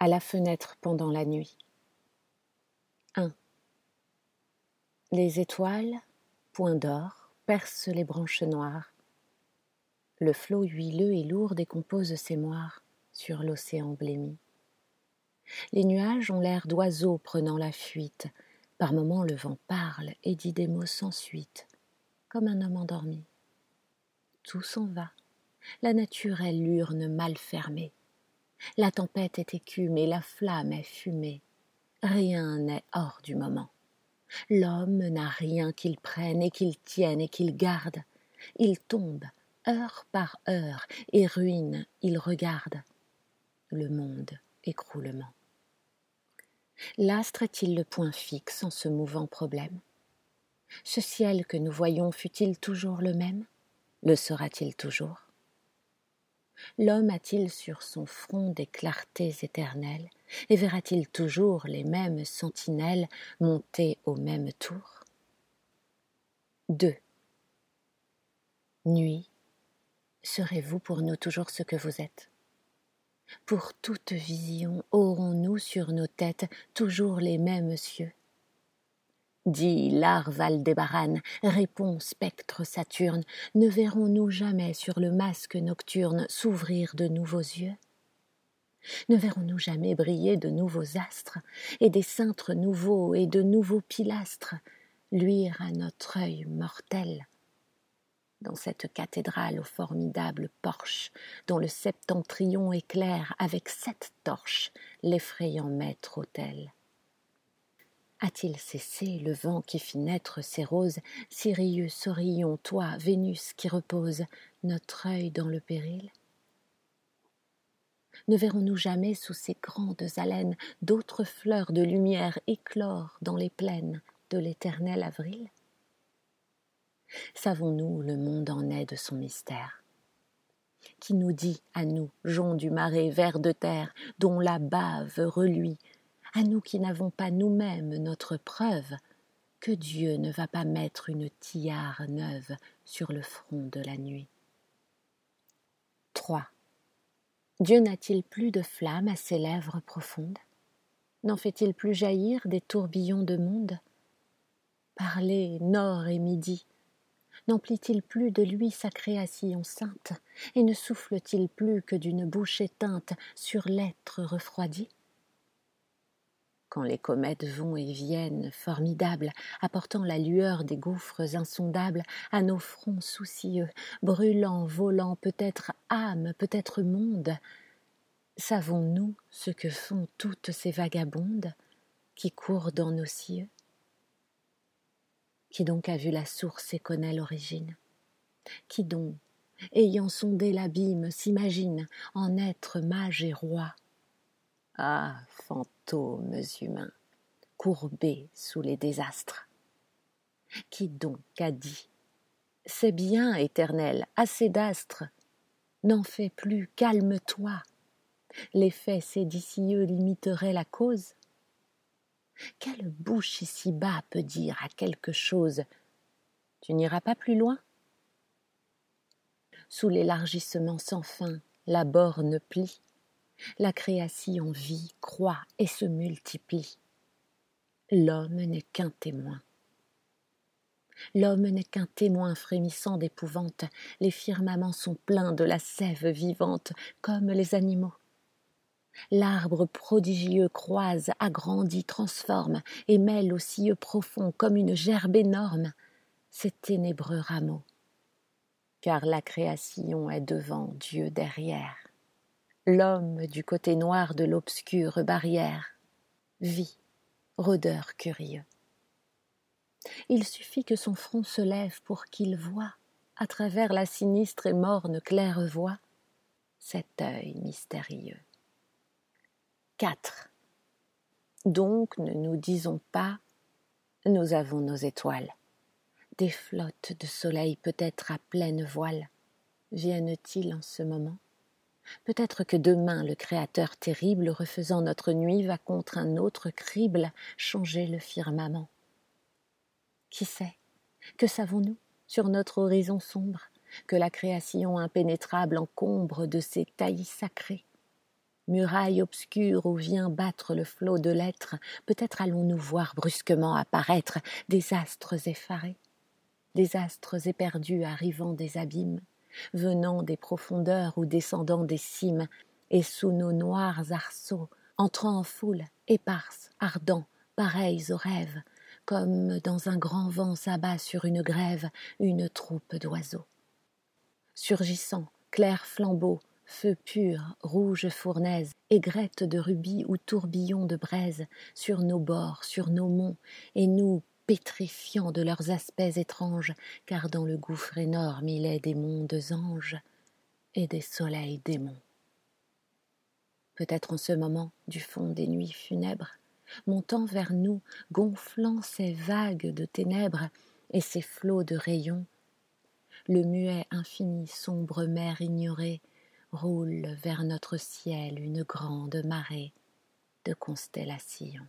À la fenêtre pendant la nuit. 1. Les étoiles, point d'or, percent les branches noires. Le flot huileux et lourd décompose ses moires sur l'océan blêmi. Les nuages ont l'air d'oiseaux prenant la fuite. Par moments le vent parle et dit des mots sans suite, comme un homme endormi. Tout s'en va. La nature est l'urne mal fermée. La tempête est écume et la flamme est fumée. Rien n'est hors du moment. L'homme n'a rien qu'il prenne et qu'il tienne et qu'il garde. Il tombe, heure par heure, et ruine, il regarde. Le monde écroulement. L'astre est-il le point fixe en ce mouvant problème? Ce ciel que nous voyons fut-il toujours le même? Le sera-t-il toujours? L'homme a-t-il sur son front des clartés éternelles et verra-t-il toujours les mêmes sentinelles monter au même tour? 2. Nuit, serez-vous pour nous toujours ce que vous êtes? Pour toute vision aurons-nous sur nos têtes toujours les mêmes cieux? Dis, larve Aldébaran, réponds, spectre Saturne, ne verrons-nous jamais sur le masque nocturne s'ouvrir de nouveaux yeux? Ne verrons-nous jamais briller de nouveaux astres, et des cintres nouveaux et de nouveaux pilastres luire à notre œil mortel? Dans cette cathédrale aux formidables porches, dont le septentrion éclaire avec sept torches l'effrayant maître autel. A-t-il cessé le vent qui fit naître ces roses, Sirius, Orion, toi, Vénus qui repose notre œil dans le péril? Ne verrons-nous jamais sous ces grandes haleines d'autres fleurs de lumière éclore dans les plaines de l'éternel avril? Savons-nous le monde en est de son mystère? Qui nous dit, à nous, joncs du marais, vers de terre, dont la bave reluit, à nous qui n'avons pas nous-mêmes notre preuve, que Dieu ne va pas mettre une tiare neuve sur le front de la nuit. 3. Dieu n'a-t-il plus de flamme à ses lèvres profondes? N'en fait-il plus jaillir des tourbillons de monde? Parlez, nord et midi, n'emplit-il plus de lui sa création sainte, et ne souffle-t-il plus que d'une bouche éteinte sur l'être refroidi? Quand les comètes vont et viennent, formidables, apportant la lueur des gouffres insondables à nos fronts soucieux, brûlant, volant, peut-être âme, peut-être monde, savons-nous ce que font toutes ces vagabondes qui courent dans nos cieux? Qui donc a vu la source et connaît l'origine? Qui donc, ayant sondé l'abîme, s'imagine en être mage et roi? Ah, fantômes humains, courbés sous les désastres. Qui donc a dit C'est bien, éternel, assez d'astres, n'en fais plus, calme-toi. L'effet séditieux limiterait la cause quelle bouche ici-bas peut dire à quelque chose Tu n'iras pas plus loin? Sous l'élargissement sans fin, la borne plie, la création vit, croît et se multiplie. L'homme n'est qu'un témoin. L'homme n'est qu'un témoin frémissant d'épouvante, les firmaments sont pleins de la sève vivante, comme les animaux. L'arbre prodigieux croise, agrandit, transforme, et mêle aux cieux profonds comme une gerbe énorme ces ténébreux rameaux. Car la création est devant, Dieu derrière. L'homme du côté noir de l'obscure barrière vit, rôdeur curieux. Il suffit que son front se lève pour qu'il voie, à travers la sinistre et morne claire-voie, cet œil mystérieux. 4. Donc ne nous disons pas nous avons nos étoiles. Des flottes de soleil peut-être à pleine voile viennent-ils en ce moment? Peut-être que demain le Créateur terrible, refaisant notre nuit, va contre un autre crible changer le firmament. Qui sait? Que savons-nous sur notre horizon sombre? Que la création impénétrable encombre de ses taillis sacrés? Muraille obscure où vient battre le flot de l'être, peut-être allons-nous voir brusquement apparaître des astres effarés, des astres éperdus arrivant des abîmes, venant des profondeurs ou descendant des cimes, et sous nos noirs arceaux, entrant en foule, éparses, ardents, pareils aux rêves, comme dans un grand vent s'abat sur une grève une troupe d'oiseaux. Surgissant, clairs flambeaux, feu pur, rouge fournaise, aigrettes de rubis ou tourbillons de braise, sur nos bords, sur nos monts, et nous pétrifiant de leurs aspects étranges, car dans le gouffre énorme il est des mondes anges et des soleils démons. Peut-être en ce moment, du fond des nuits funèbres, montant vers nous, gonflant ces vagues de ténèbres et ces flots de rayons, le muet infini sombre mer ignorée roule vers notre ciel une grande marée de constellations.